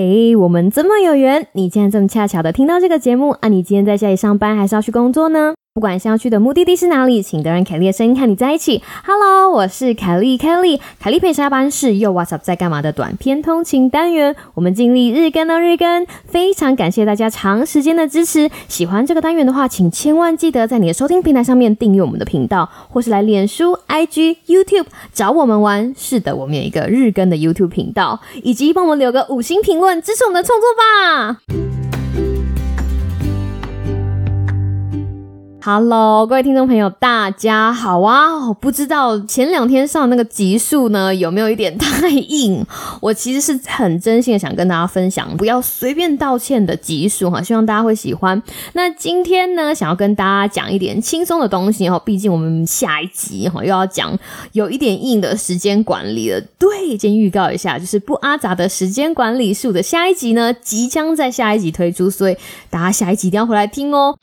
哎，我们这么有缘，你竟然这么恰巧的听到这个节目啊！你今天在家里上班，还是要去工作呢？不管是要去的目的地是哪里，请得让凯莉的声音和你在一起。Hello，我是凯莉，Kelly，凯莉陪下班是又 What's up 在干嘛的短篇通勤单元。我们尽力日更到日更，非常感谢大家长时间的支持。喜欢这个单元的话，请千万记得在你的收听平台上面订阅我们的频道，或是来脸书、IG、YouTube 找我们玩。是的，我们有一个日更的 YouTube 频道，以及帮我们留个五星评论，支持我们的创作吧。Hello，各位听众朋友，大家好啊！不知道前两天上那个集数呢，有没有一点太硬？我其实是很真心的想跟大家分享，不要随便道歉的集数哈，希望大家会喜欢。那今天呢，想要跟大家讲一点轻松的东西哈，毕竟我们下一集哈又要讲有一点硬的时间管理了。对，先预告一下，就是不阿杂的时间管理术的下一集呢，即将在下一集推出，所以大家下一集一定要回来听哦。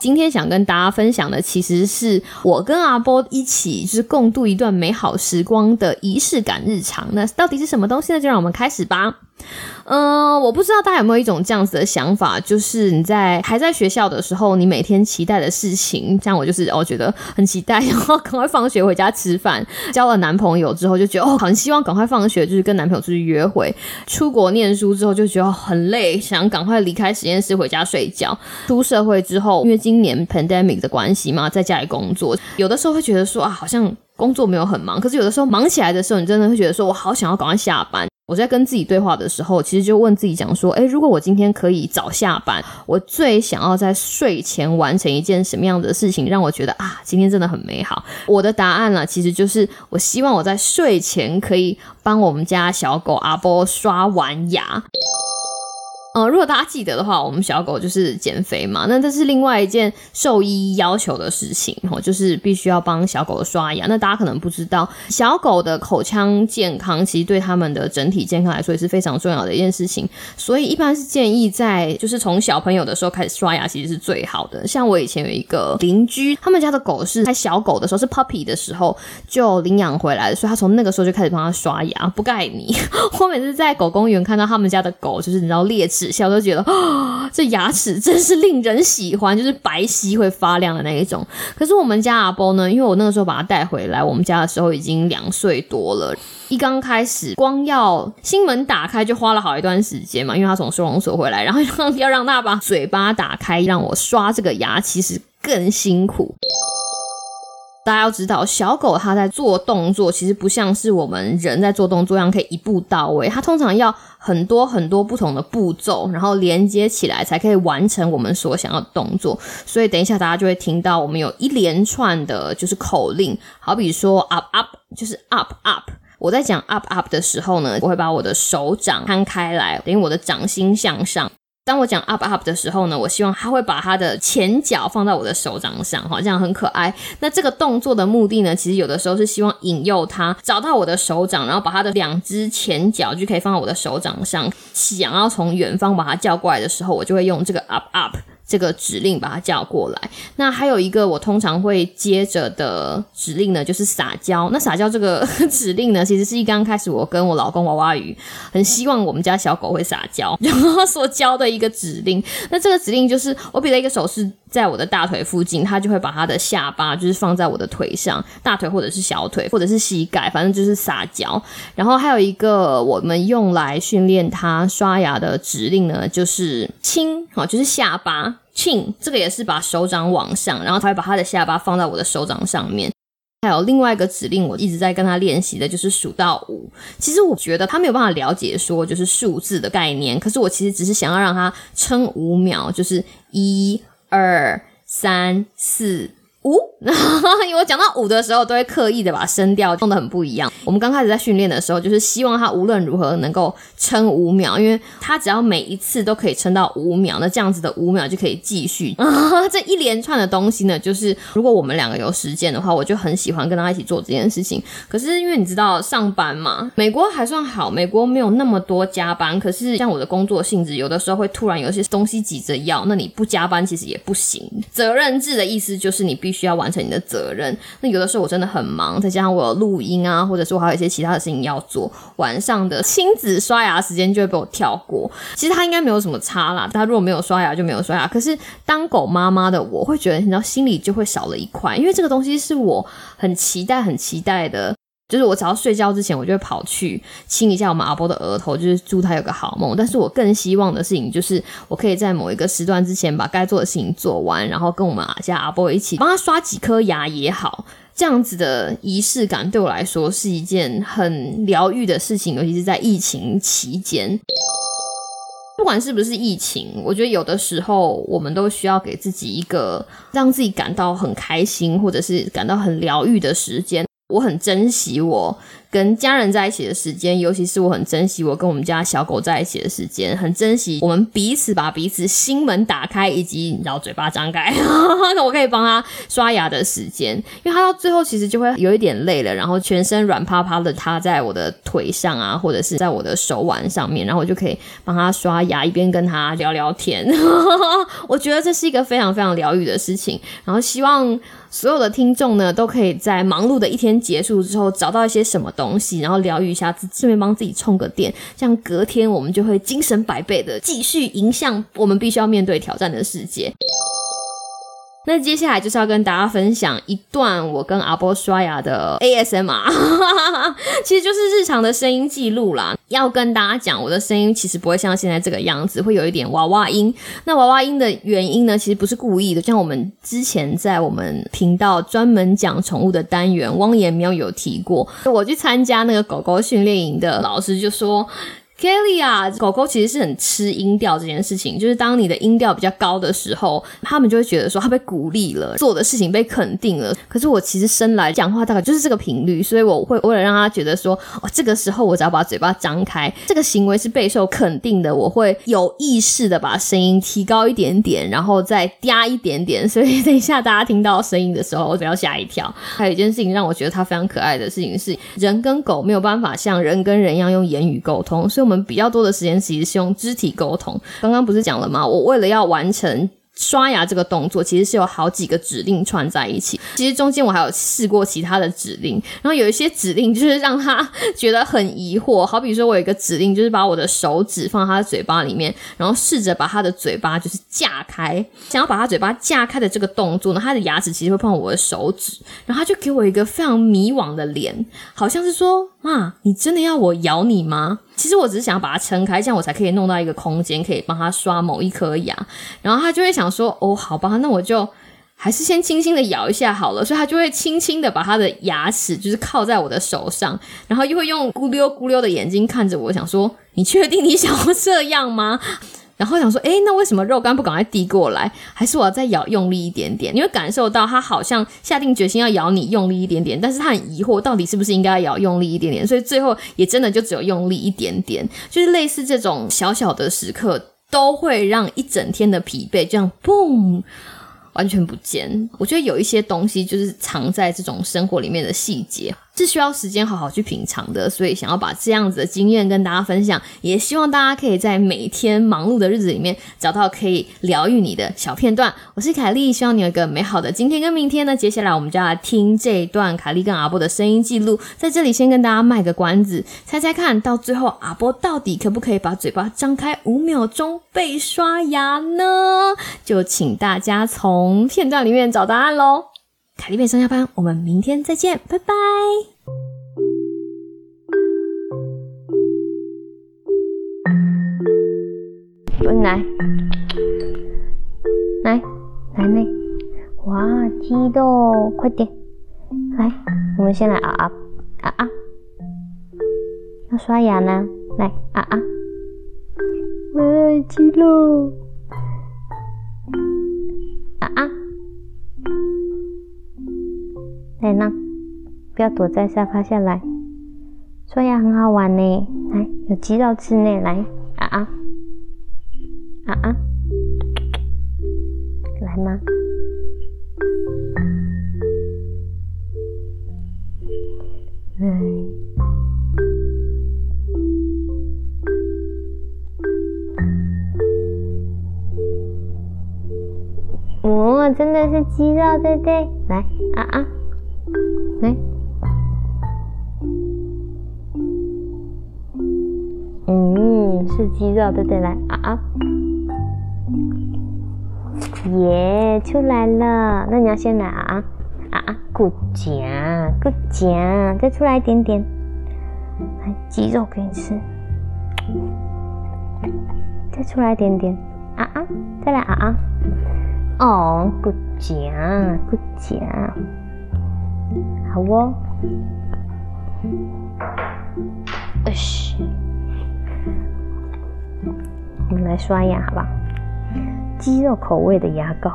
今天想跟大家分享的，其实是我跟阿波一起就是共度一段美好时光的仪式感日常。那到底是什么东西呢？就让我们开始吧。嗯，我不知道大家有没有一种这样子的想法，就是你在还在学校的时候，你每天期待的事情，像我就是哦，觉得很期待，然后赶快放学回家吃饭。交了男朋友之后，就觉得哦，很希望赶快放学，就是跟男朋友出去约会。出国念书之后，就觉得很累，想赶快离开实验室回家睡觉。出社会之后，因为今年 pandemic 的关系嘛，在家里工作，有的时候会觉得说啊，好像工作没有很忙，可是有的时候忙起来的时候，你真的会觉得说我好想要赶快下班。我在跟自己对话的时候，其实就问自己讲说：，诶，如果我今天可以早下班，我最想要在睡前完成一件什么样的事情，让我觉得啊，今天真的很美好。我的答案呢，其实就是我希望我在睡前可以帮我们家小狗阿波刷完牙。呃，如果大家记得的话，我们小狗就是减肥嘛，那这是另外一件兽医要求的事情，吼，就是必须要帮小狗刷牙。那大家可能不知道，小狗的口腔健康其实对它们的整体健康来说也是非常重要的一件事情，所以一般是建议在就是从小朋友的时候开始刷牙，其实是最好的。像我以前有一个邻居，他们家的狗是在小狗的时候是 puppy 的时候就领养回来的，所以他从那个时候就开始帮它刷牙，不盖你。我每次在狗公园看到他们家的狗，就是你知道劣质。齿笑都觉得啊，这牙齿真是令人喜欢，就是白皙会发亮的那一种。可是我们家阿波呢，因为我那个时候把它带回来，我们家的时候已经两岁多了。一刚开始，光要心门打开就花了好一段时间嘛，因为他从收容所回来，然后 要让他把嘴巴打开，让我刷这个牙，其实更辛苦。大家要知道，小狗它在做动作，其实不像是我们人在做动作一样可以一步到位。它通常要很多很多不同的步骤，然后连接起来才可以完成我们所想要的动作。所以等一下大家就会听到我们有一连串的就是口令，好比说 up up 就是 up up。我在讲 up up 的时候呢，我会把我的手掌摊开来，等于我的掌心向上。当我讲 up up 的时候呢，我希望他会把他的前脚放在我的手掌上，哈，这样很可爱。那这个动作的目的呢，其实有的时候是希望引诱他找到我的手掌，然后把他的两只前脚就可以放在我的手掌上。想要从远方把他叫过来的时候，我就会用这个 up up。这个指令把它叫过来。那还有一个我通常会接着的指令呢，就是撒娇。那撒娇这个 指令呢，其实是一刚开始我跟我老公娃娃鱼很希望我们家小狗会撒娇，然后所教的一个指令。那这个指令就是我比了一个手势。在我的大腿附近，它就会把它的下巴就是放在我的腿上，大腿或者是小腿或者是膝盖，反正就是撒娇。然后还有一个我们用来训练它刷牙的指令呢，就是亲，好，就是下巴庆。这个也是把手掌往上，然后他会把他的下巴放在我的手掌上面。还有另外一个指令，我一直在跟他练习的，就是数到五。其实我觉得他没有办法了解说就是数字的概念，可是我其实只是想要让他撑五秒，就是一。二三四。五，因为我讲到五的时候，都会刻意的把声调弄得很不一样。我们刚开始在训练的时候，就是希望他无论如何能够撑五秒，因为他只要每一次都可以撑到五秒，那这样子的五秒就可以继续。这一连串的东西呢，就是如果我们两个有时间的话，我就很喜欢跟他一起做这件事情。可是因为你知道上班嘛，美国还算好，美国没有那么多加班。可是像我的工作性质，有的时候会突然有些东西急着要，那你不加班其实也不行。责任制的意思就是你必必须要完成你的责任。那有的时候我真的很忙，再加上我有录音啊，或者说还有一些其他的事情要做，晚上的亲子刷牙时间就会被我跳过。其实它应该没有什么差啦，它如果没有刷牙就没有刷牙。可是当狗妈妈的我会觉得，你知道心里就会少了一块，因为这个东西是我很期待、很期待的。就是我只要睡觉之前，我就会跑去亲一下我们阿波的额头，就是祝他有个好梦。但是我更希望的事情就是，我可以在某一个时段之前把该做的事情做完，然后跟我们家阿波一起帮他刷几颗牙也好。这样子的仪式感对我来说是一件很疗愈的事情，尤其是在疫情期间。不管是不是疫情，我觉得有的时候我们都需要给自己一个让自己感到很开心，或者是感到很疗愈的时间。我很珍惜我。跟家人在一起的时间，尤其是我很珍惜我跟我们家小狗在一起的时间，很珍惜我们彼此把彼此心门打开，以及然后嘴巴张开，我可以帮他刷牙的时间，因为他到最后其实就会有一点累了，然后全身软趴趴的趴在我的腿上啊，或者是在我的手腕上面，然后我就可以帮他刷牙，一边跟他聊聊天。我觉得这是一个非常非常疗愈的事情，然后希望所有的听众呢，都可以在忙碌的一天结束之后，找到一些什么。东西，然后疗愈一下自己，顺便帮自己充个电，这样隔天我们就会精神百倍的继续迎向我们必须要面对挑战的世界。那接下来就是要跟大家分享一段我跟阿波刷牙的 ASMR，其实就是日常的声音记录啦。要跟大家讲，我的声音其实不会像现在这个样子，会有一点娃娃音。那娃娃音的原因呢，其实不是故意的。像我们之前在我们频道专门讲宠物的单元，汪言喵有提过，我去参加那个狗狗训练营的老师就说。Kelly 啊，狗狗其实是很吃音调这件事情，就是当你的音调比较高的时候，他们就会觉得说他被鼓励了，做的事情被肯定了。可是我其实生来讲话大概就是这个频率，所以我会为了让他觉得说，哦，这个时候我只要把嘴巴张开，这个行为是备受肯定的，我会有意识的把声音提高一点点，然后再嗲一点点。所以 等一下大家听到声音的时候，我不要吓一跳。还有一件事情让我觉得它非常可爱的事情是，人跟狗没有办法像人跟人一样用言语沟通，所以。我们比较多的时间其实是用肢体沟通。刚刚不是讲了吗？我为了要完成。刷牙这个动作其实是有好几个指令串在一起。其实中间我还有试过其他的指令，然后有一些指令就是让他觉得很疑惑。好比说，我有一个指令就是把我的手指放他的嘴巴里面，然后试着把他的嘴巴就是架开。想要把他嘴巴架开的这个动作呢，他的牙齿其实会碰我的手指，然后他就给我一个非常迷惘的脸，好像是说：“妈，你真的要我咬你吗？”其实我只是想要把它撑开，这样我才可以弄到一个空间，可以帮他刷某一颗牙。然后他就会想说：“哦，好吧，那我就还是先轻轻的咬一下好了。”所以他就会轻轻的把他的牙齿就是靠在我的手上，然后又会用咕溜咕溜的眼睛看着我，想说：“你确定你想要这样吗？”然后想说，哎，那为什么肉干不赶快递过来？还是我要再咬用力一点点？你会感受到他好像下定决心要咬你用力一点点，但是他很疑惑，到底是不是应该咬用力一点点？所以最后也真的就只有用力一点点，就是类似这种小小的时刻，都会让一整天的疲惫这样嘣。完全不见。我觉得有一些东西就是藏在这种生活里面的细节。是需要时间好好去品尝的，所以想要把这样子的经验跟大家分享，也希望大家可以在每天忙碌的日子里面找到可以疗愈你的小片段。我是凯莉，希望你有一个美好的今天跟明天呢。接下来我们就要听这一段凯莉跟阿波的声音记录，在这里先跟大家卖个关子，猜猜看到最后阿波到底可不可以把嘴巴张开五秒钟被刷牙呢？就请大家从片段里面找答案喽。凯莉贝上下班，我们明天再见，拜拜。来，来，来来，哇，激动，快点，来，我们先来啊啊啊啊，要刷牙呢，来啊啊，喂，激动，来呢，不要躲在沙发下来。刷牙很好玩呢，来有鸡肉吃呢，来啊啊啊啊，来吗？来。哦，真的是肌肉，对不对？来啊啊，是肌肉，对不对？来啊啊，耶，出来了。那你要先来啊啊啊啊，骨架，骨架，再出来一点点，来肌肉给你吃，再出来一点点，啊啊，再来啊啊。哦，骨架，骨架，好哦。呃是，我们来刷牙，好吧？鸡肉口味的牙膏，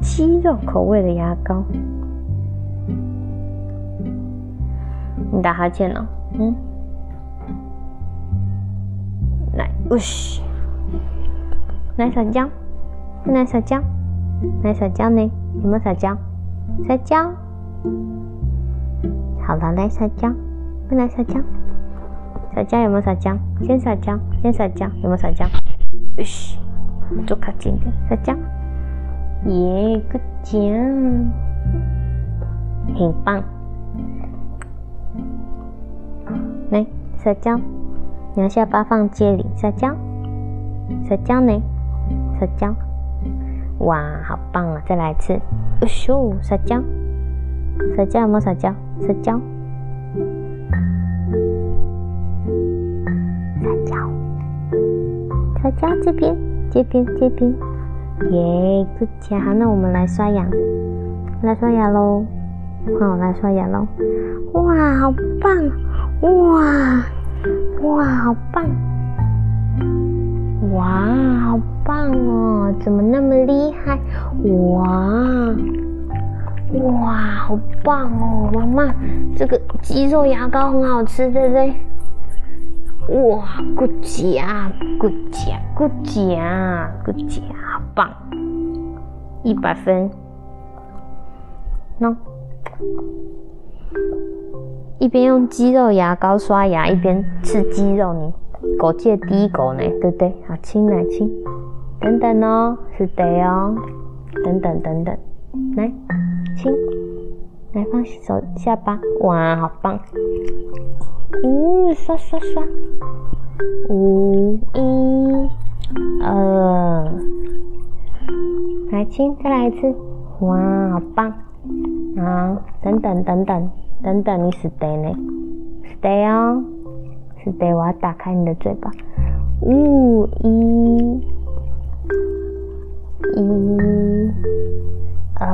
鸡肉口味的牙膏。你打哈欠了？嗯。来，哦是，来撒娇。来撒娇，来撒娇呢？有没有撒娇？撒娇。好了，来撒娇，来撒娇。撒娇有没有撒娇？先撒娇，先撒娇，有没有撒娇？嘘，坐靠近点，撒娇。耶，个奖，很棒。来撒娇，你要下巴放接里，撒娇，撒娇呢？撒娇。哇，好棒啊！再来一次，咻，撒娇，撒娇有没有撒娇？撒娇，撒娇这边，这边，这边，耶，不巧，好，那我们来刷牙，来刷牙喽，好，来刷牙喽，哇，好棒，哇，哇，好棒。哇，好棒哦！怎么那么厉害？哇，哇，好棒哦！妈妈，这个鸡肉牙膏很好吃，对不对？哇，骨架，骨架，骨架，骨架，好棒！一百分。喏，一边用鸡肉牙膏刷牙，一边吃鸡肉呢。狗界第一狗呢，对不对？好亲来亲，等等哦，是的哦，等等等等，来亲，来放手下巴，哇，好棒！呜，刷刷刷，五一二，来亲，再来一次，哇，好棒！啊，等等等等等等，你是的呢，是的哦。是的，我要打开你的嘴巴。呜，一，一，二，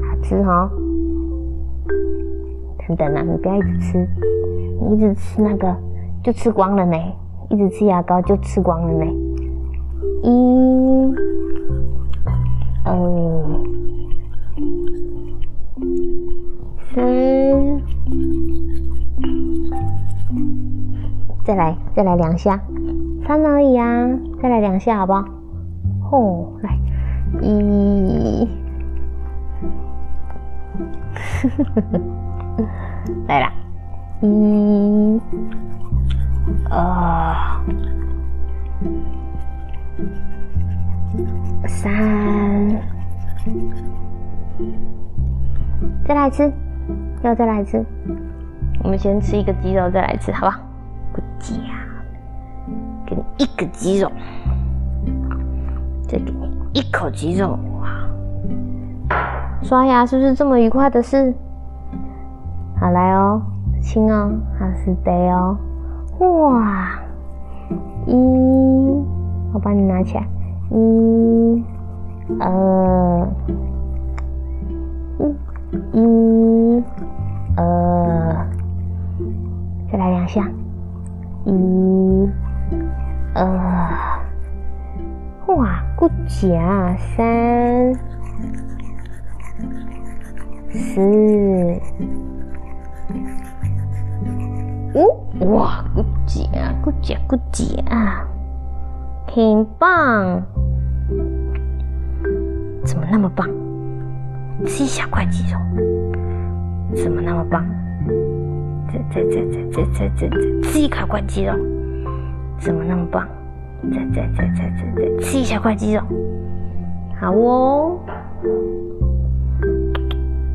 好吃哈。等等啊，你不要一直吃，你一直吃那个就吃光了呢。一直吃牙膏就吃光了呢。一，二。三，再来，再来两下，三而已啊，再来两下好不好？哦，来，一，来啦，一，二，三。再来一次，要再来一次。我们先吃一个鸡肉，再来一次，好吧？不夹，给你一个鸡肉，再给你一口鸡肉，哇！刷牙是不是这么愉快的事？好来哦，亲哦，好是的哦，哇！一，我帮你拿起来，一，二。一、二，再来两下。一、二，哇，骨架三、四、哦哇咕叽咕叽咕叽啊很棒。怎么那么棒？吃一小块鸡肉怎么那么棒？再再再再再再再再吃一小块鸡肉怎么那么棒？再再再再再再吃一小块鸡肉好哦。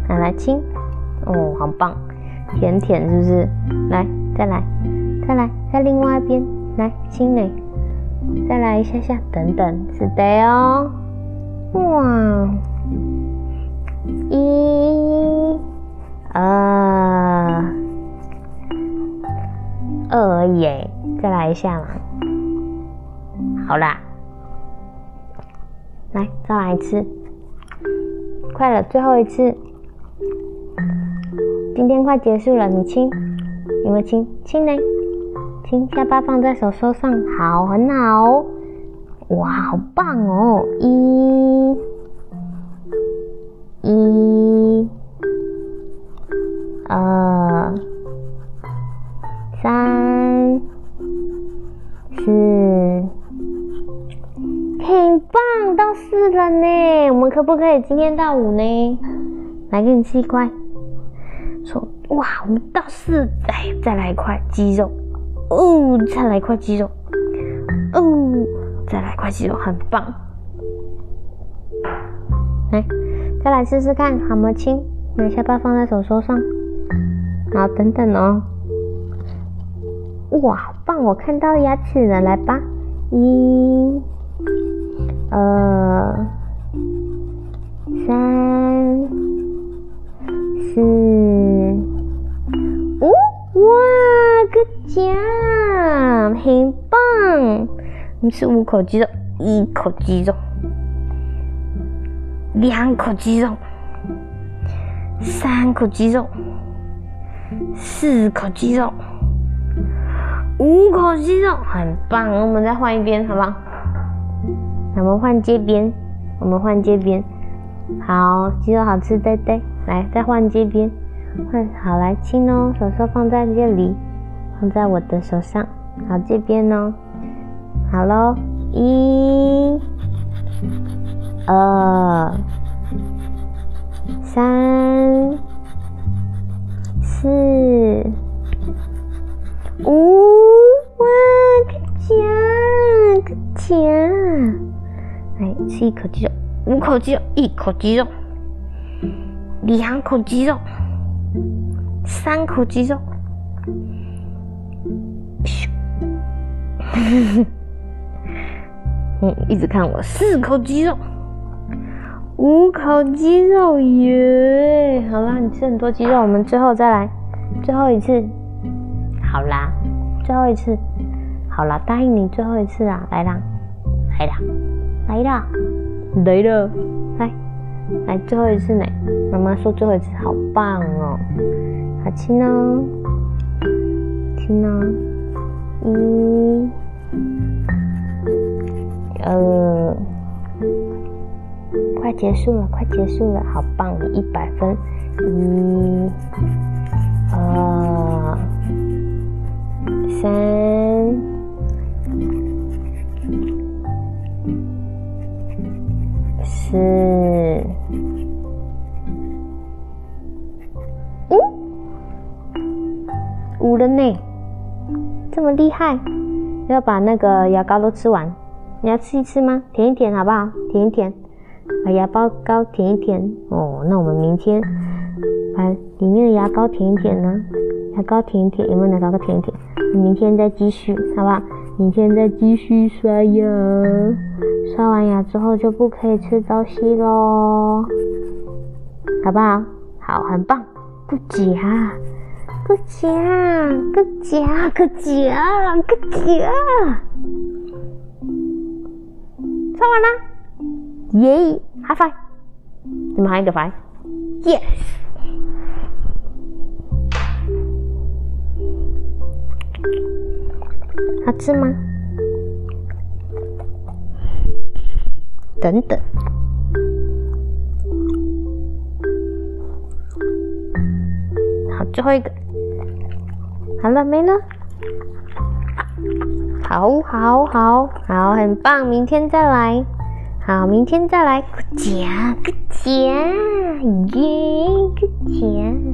好来亲。哦好棒。舔舔是不是？来。再来，再来，在另外一边来亲你，再来一下下，等等，是的哦。哇，一、二、二而已，再来一下嘛。好啦，来再来一次，快了，最后一次。今天快结束了，你亲，有没有亲？亲呢？亲，下巴放在手手上，好，很好。哇，好棒哦！一、一、二、三、四，挺棒，到四了呢。我们可不可以今天到五呢？来，给你吃一块。说哇，我们到四，再来一块鸡肉，哦，再来一块鸡肉，哦，再来一块鸡肉，很棒。来，再来试试看，好吗，亲？拿下巴放在手手上，好，等等哦。哇，棒！我看到牙齿了，来吧，一、二、三、四。五酱，很棒！我们吃五口鸡肉，一口鸡肉，两口鸡肉，三口鸡肉，四口鸡肉，五口鸡肉，很棒！我们再换一边，好不好？我们换这边，我们换这边。好，鸡肉好吃，对对。来，再换这边，换好来亲哦，手手放在这里。放在我的手上，好这边哦，好喽，一、二、三、四、五，哇，个奖，个奖！来吃一口鸡肉，五口鸡肉，一口鸡肉，两口鸡肉，三口鸡肉。嗯，一直看我。四口鸡肉，五口鸡肉耶！好啦，你吃很多鸡肉，我们最后再来，最后一次，好啦，最后一次，好啦，答应你最后一次啊！来啦，来啦，来啦，来了，来，最后一次呢？妈妈说最后一次好棒哦，好亲哦，亲哦，一。二，快结束了，快结束了，好棒，一百分，一、二、三、四，五了呢，这么厉害，要把那个牙膏都吃完。你要吃一吃吗？舔一舔好不好？舔一舔，把牙膏膏舔一舔。哦，那我们明天把里面的牙膏舔一舔呢？牙膏舔一舔，有没有牙膏舔一舔？明天再继续，好不好？明天再继续刷牙，刷完牙之后就不可以吃东西喽，好不好？好，很棒，不夹，不夹，不夹，不夹，不夹。唱完了，耶！High five！你们还一个 five？Yes！好吃吗？等等，好，最后一个，好了没了。好，好，好，好，很棒！明天再来，好，明天再来，个奖，个奖，耶，个奖。